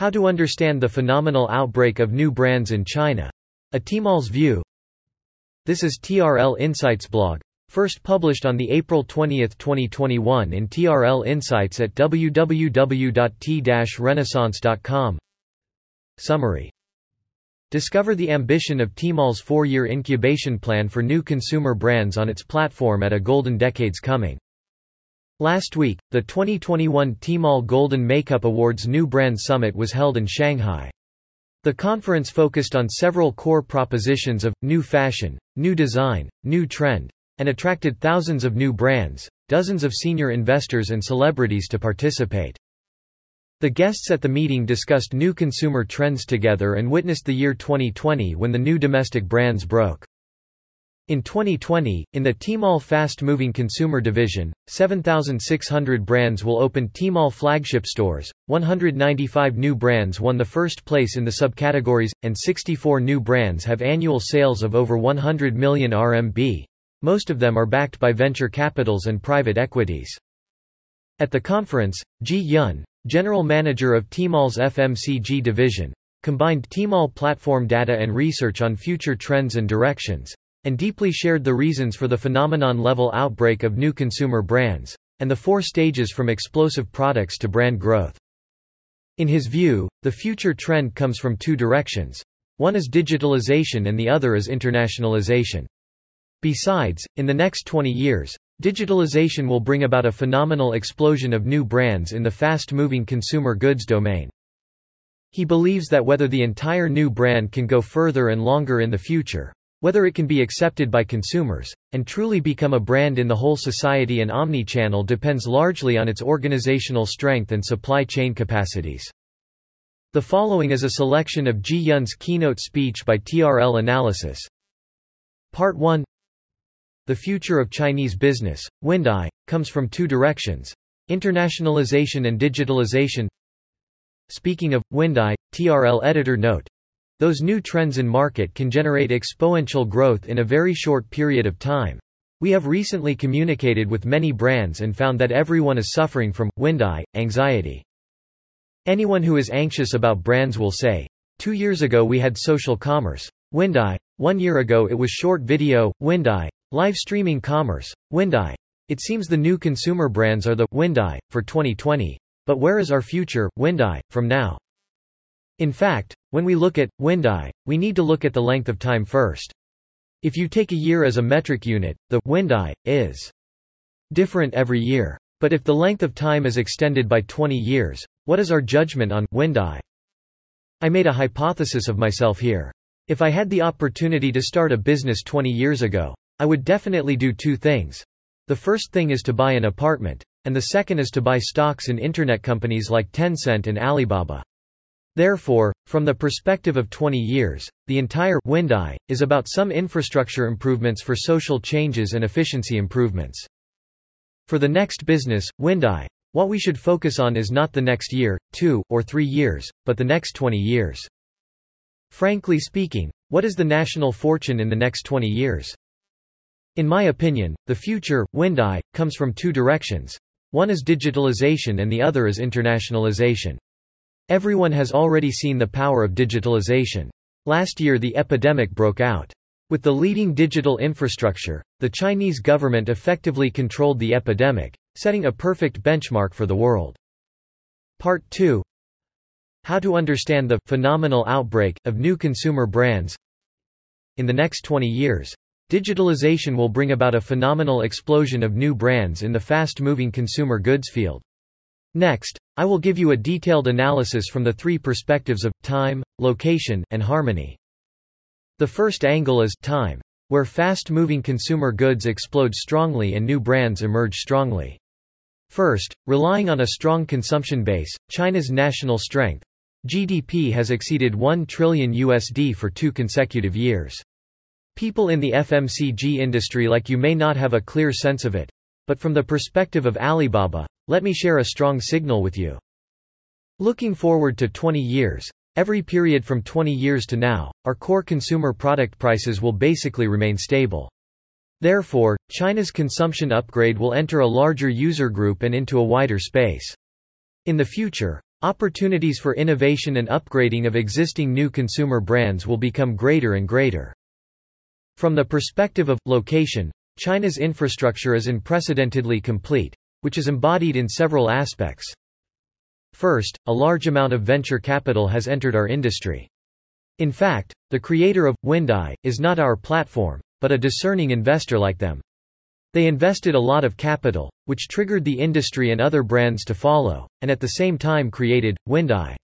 How to understand the phenomenal outbreak of new brands in China. A Tmall's view. This is TRL Insights blog, first published on the April 20, 2021 in TRL Insights at www.t-renaissance.com. Summary Discover the ambition of Tmall's four-year incubation plan for new consumer brands on its platform at a Golden Decades Coming. Last week, the 2021 Tmall Golden Makeup Awards New Brand Summit was held in Shanghai. The conference focused on several core propositions of, new fashion, new design, new trend, and attracted thousands of new brands, dozens of senior investors and celebrities to participate. The guests at the meeting discussed new consumer trends together and witnessed the year 2020 when the new domestic brands broke. In 2020, in the Tmall fast-moving consumer division, 7,600 brands will open Tmall flagship stores, 195 new brands won the first place in the subcategories, and 64 new brands have annual sales of over 100 million RMB. Most of them are backed by venture capitals and private equities. At the conference, Ji Yun, General Manager of Tmall's FMCG division, combined Tmall platform data and research on future trends and directions, and deeply shared the reasons for the phenomenon-level outbreak of new consumer brands, and the four stages from explosive products to brand growth. In his view, the future trend comes from two directions. One is digitalization and the other is internationalization. Besides, in the next 20 years, Digitalization will bring about a phenomenal explosion of new brands in the fast-moving consumer goods domain. He believes that whether the entire new brand can go further and longer in the future, whether it can be accepted by consumers, and truly become a brand in the whole society and omni-channel depends largely on its organizational strength and supply chain capacities. The following is a selection of Ji Yun's keynote speech by TRL Analysis. Part 1 the future of Chinese business, Windeye, comes from two directions internationalization and digitalization. Speaking of Windeye, TRL editor note those new trends in market can generate exponential growth in a very short period of time. We have recently communicated with many brands and found that everyone is suffering from Windeye anxiety. Anyone who is anxious about brands will say, Two years ago we had social commerce. Windeye. One year ago it was short video, Windeye. Live streaming commerce, Windeye. It seems the new consumer brands are the Windeye for 2020. But where is our future, Windeye, from now? In fact, when we look at Windeye, we need to look at the length of time first. If you take a year as a metric unit, the Windeye is different every year. But if the length of time is extended by 20 years, what is our judgment on Windeye? I made a hypothesis of myself here. If I had the opportunity to start a business 20 years ago, I would definitely do two things. The first thing is to buy an apartment, and the second is to buy stocks in internet companies like Tencent and Alibaba. Therefore, from the perspective of 20 years, the entire Windeye is about some infrastructure improvements for social changes and efficiency improvements. For the next business, Windeye, what we should focus on is not the next year, two, or three years, but the next 20 years. Frankly speaking, what is the national fortune in the next 20 years? In my opinion, the future, Windeye, comes from two directions. One is digitalization and the other is internationalization. Everyone has already seen the power of digitalization. Last year the epidemic broke out. With the leading digital infrastructure, the Chinese government effectively controlled the epidemic, setting a perfect benchmark for the world. Part 2 How to understand the phenomenal outbreak of new consumer brands. In the next 20 years, Digitalization will bring about a phenomenal explosion of new brands in the fast-moving consumer goods field. Next, I will give you a detailed analysis from the three perspectives of time, location, and harmony. The first angle is time, where fast-moving consumer goods explode strongly and new brands emerge strongly. First, relying on a strong consumption base, China's national strength, GDP has exceeded 1 trillion USD for two consecutive years. People in the FMCG industry like you may not have a clear sense of it. But from the perspective of Alibaba, let me share a strong signal with you. Looking forward to 20 years, every period from 20 years to now, our core consumer product prices will basically remain stable. Therefore, China's consumption upgrade will enter a larger user group and into a wider space. In the future, Opportunities for innovation and upgrading of existing new consumer brands will become greater and greater. From the perspective of location, China's infrastructure is unprecedentedly complete, which is embodied in several aspects. First, a large amount of venture capital has entered our industry. In fact, the creator of Windeye is not our platform, but a discerning investor like them. They invested a lot of capital, which triggered the industry and other brands to follow, and at the same time created Windeye.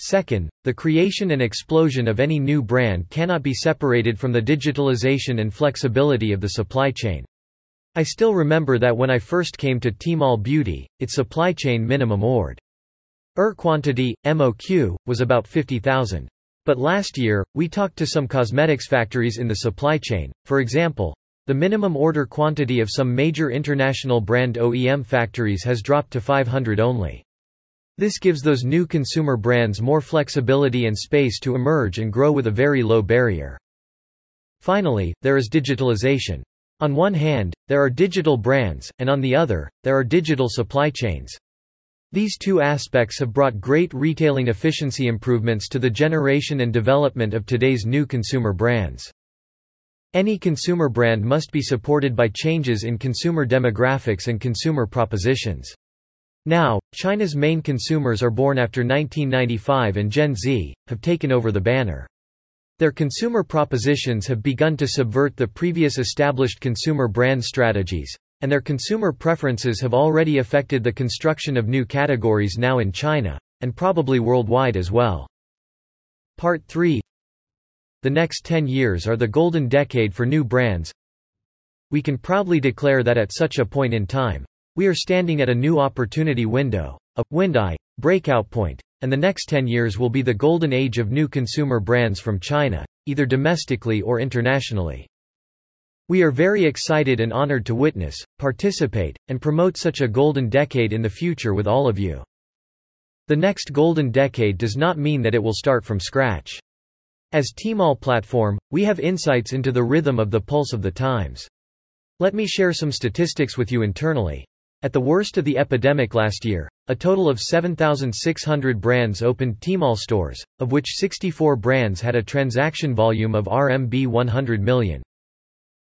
Second, the creation and explosion of any new brand cannot be separated from the digitalization and flexibility of the supply chain. I still remember that when I first came to Tmall Beauty, its supply chain minimum ord. ER quantity, MOQ, was about 50,000. But last year, we talked to some cosmetics factories in the supply chain, for example, the minimum order quantity of some major international brand OEM factories has dropped to 500 only. This gives those new consumer brands more flexibility and space to emerge and grow with a very low barrier. Finally, there is digitalization. On one hand, there are digital brands, and on the other, there are digital supply chains. These two aspects have brought great retailing efficiency improvements to the generation and development of today's new consumer brands. Any consumer brand must be supported by changes in consumer demographics and consumer propositions. Now, China's main consumers are born after 1995 and Gen Z, have taken over the banner. Their consumer propositions have begun to subvert the previous established consumer brand strategies, and their consumer preferences have already affected the construction of new categories now in China, and probably worldwide as well. Part 3 The next 10 years are the golden decade for new brands. We can proudly declare that at such a point in time, we are standing at a new opportunity window, a Windeye breakout point, and the next 10 years will be the golden age of new consumer brands from China, either domestically or internationally. We are very excited and honored to witness, participate, and promote such a golden decade in the future with all of you. The next golden decade does not mean that it will start from scratch. As Tmall platform, we have insights into the rhythm of the pulse of the times. Let me share some statistics with you internally. At the worst of the epidemic last year, a total of 7,600 brands opened Tmall stores, of which 64 brands had a transaction volume of RMB 100 million.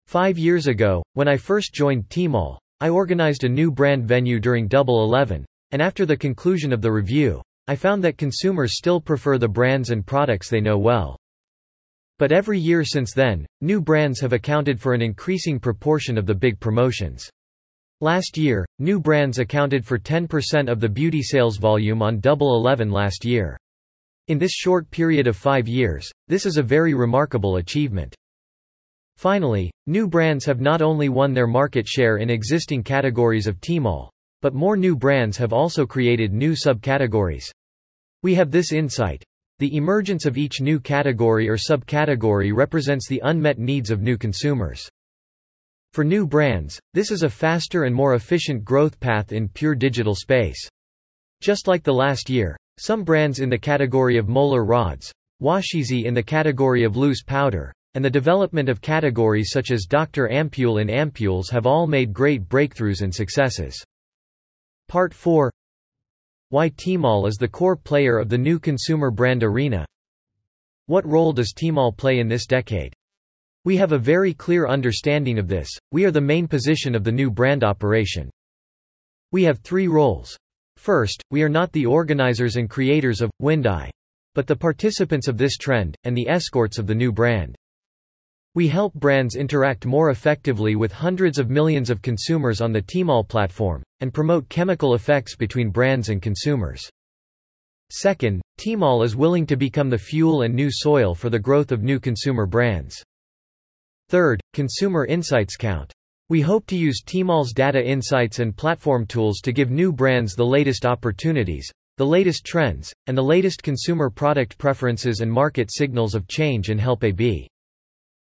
Five years ago, when I first joined Tmall, I organized a new brand venue during Double 11, and after the conclusion of the review, I found that consumers still prefer the brands and products they know well. But every year since then, new brands have accounted for an increasing proportion of the big promotions. Last year, new brands accounted for 10% of the beauty sales volume on Double 11 last year. In this short period of five years, this is a very remarkable achievement. Finally, new brands have not only won their market share in existing categories of Tmall, but more new brands have also created new subcategories. We have this insight. The emergence of each new category or subcategory represents the unmet needs of new consumers. For new brands, this is a faster and more efficient growth path in pure digital space. Just like the last year, some brands in the category of molar rods, Washizi in the category of loose powder, and the development of categories such as Dr. Ampule in ampules have all made great breakthroughs and successes. Part 4 Why Tmall is the core player of the new consumer brand arena What role does Tmall play in this decade? We have a very clear understanding of this, we are the main position of the new brand operation. We have three roles. First, we are not the organizers and creators of Windeye, but the participants of this trend, and the escorts of the new brand. We help brands interact more effectively with hundreds of millions of consumers on the Tmall platform, and promote chemical effects between brands and consumers. Second, Tmall is willing to become the fuel and new soil for the growth of new consumer brands. Third, consumer insights count. We hope to use Tmall's data insights and platform tools to give new brands the latest opportunities, the latest trends, and the latest consumer product preferences and market signals of change and help AB.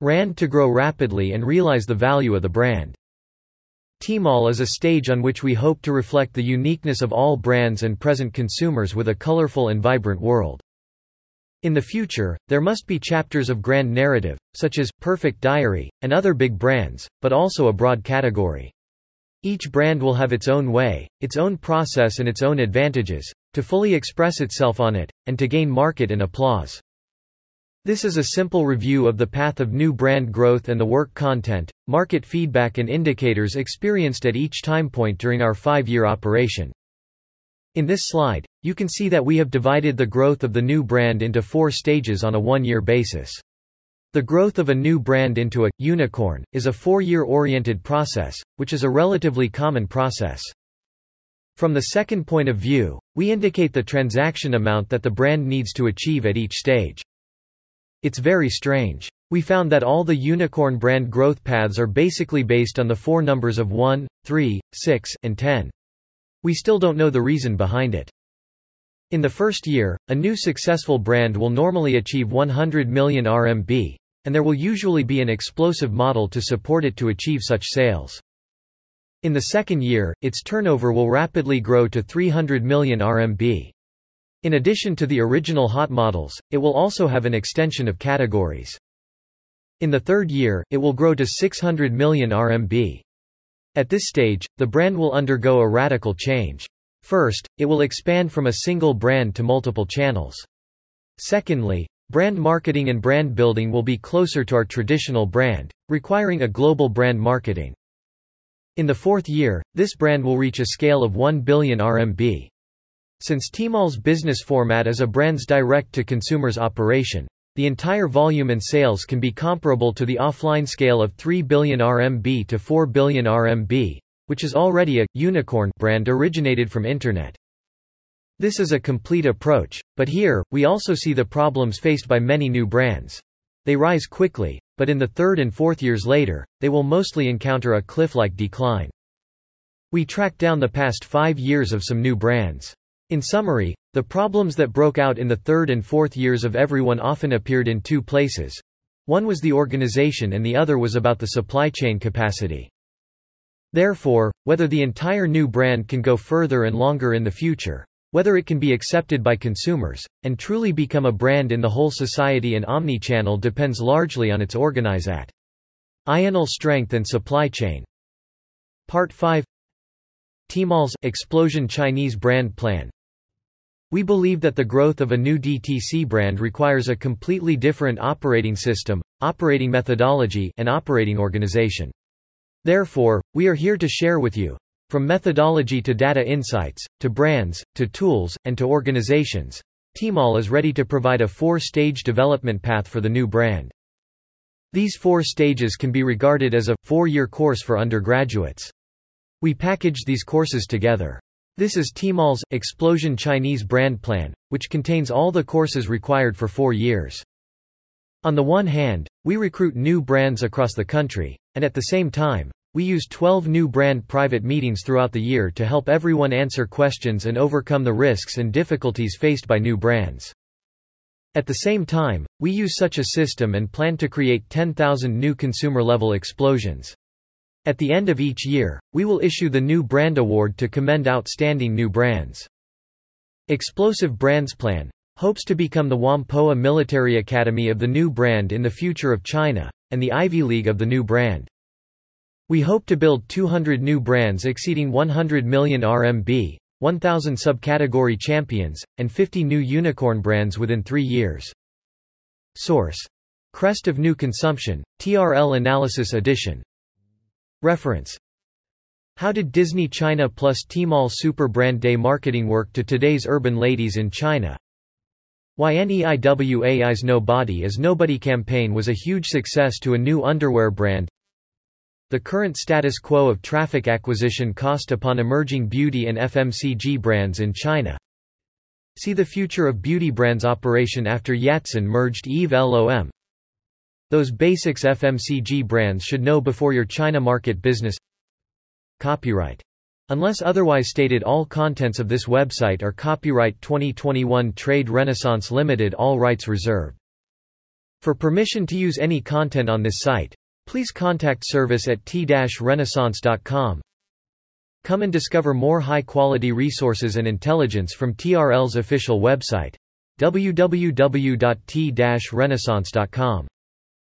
RAND to grow rapidly and realize the value of the brand. Tmall is a stage on which we hope to reflect the uniqueness of all brands and present consumers with a colorful and vibrant world. In the future, there must be chapters of grand narrative, such as Perfect Diary, and other big brands, but also a broad category. Each brand will have its own way, its own process and its own advantages, to fully express itself on it, and to gain market and applause. This is a simple review of the path of new brand growth and the work content, market feedback and indicators experienced at each time point during our five-year operation. In this slide, you can see that we have divided the growth of the new brand into four stages on a one-year basis. The growth of a new brand into a unicorn is a four-year oriented process, which is a relatively common process. From the second point of view, we indicate the transaction amount that the brand needs to achieve at each stage. It's very strange. We found that all the unicorn brand growth paths are basically based on the four numbers of 1, 3, 6, and 10. We still don't know the reason behind it. In the first year, a new successful brand will normally achieve 100 million RMB, and there will usually be an explosive model to support it to achieve such sales. In the second year, its turnover will rapidly grow to 300 million RMB. In addition to the original hot models, it will also have an extension of categories. In the third year, it will grow to 600 million RMB. At this stage, the brand will undergo a radical change. First, it will expand from a single brand to multiple channels. Secondly, brand marketing and brand building will be closer to our traditional brand, requiring a global brand marketing. In the fourth year, this brand will reach a scale of 1 billion RMB. Since Tmall's business format is a brand's direct-to-consumers operation, the entire volume and sales can be comparable to the offline scale of 3 billion RMB to 4 billion RMB, which is already a unicorn brand originated from internet. This is a complete approach, but here, we also see the problems faced by many new brands. They rise quickly, but in the third and fourth years later, they will mostly encounter a cliff-like decline. We track down the past five years of some new brands. In summary, the problems that broke out in the third and fourth years of everyone often appeared in two places. One was the organization and the other was about the supply chain capacity. Therefore, whether the entire new brand can go further and longer in the future, whether it can be accepted by consumers, and truly become a brand in the whole society and omni-channel depends largely on its organizat. Ional strength and supply chain. Part 5 Tmall's Explosion Chinese brand plan we believe that the growth of a new DTC brand requires a completely different operating system, operating methodology, and operating organization. Therefore, we are here to share with you, from methodology to data insights, to brands, to tools, and to organizations, Tmall is ready to provide a four-stage development path for the new brand. These four stages can be regarded as a four-year course for undergraduates. We package these courses together. This is Tmall's Explosion Chinese brand plan, which contains all the courses required for four years. On the one hand, we recruit new brands across the country, and at the same time, we use 12 new brand private meetings throughout the year to help everyone answer questions and overcome the risks and difficulties faced by new brands. At the same time, we use such a system and plan to create 10,000 new consumer-level explosions. At the end of each year, we will issue the New Brand Award to commend outstanding new brands. Explosive Brands Plan hopes to become the Whampoa Military Academy of the new brand in the future of China, and the Ivy League of the new brand. We hope to build 200 new brands exceeding 100 million RMB, 1,000 subcategory champions, and 50 new unicorn brands within three years. Source. Crest of New Consumption, TRL Analysis Edition. Reference. How did Disney China plus Tmall Super Brand Day marketing work to today's urban ladies in China? YNEIWAI's Nobody is Nobody campaign was a huge success to a new underwear brand. The current status quo of traffic acquisition cost upon emerging beauty and FMCG brands in China. See the future of beauty brands operation after Yatsen merged Eve LOM. Those basics FMCG brands should know before your China market business. Copyright. Unless otherwise stated all contents of this website are copyright 2021 Trade Renaissance Limited all rights reserved. For permission to use any content on this site, please contact service at t-renaissance.com. Come and discover more high-quality resources and intelligence from TRL's official website, www.t-renaissance.com.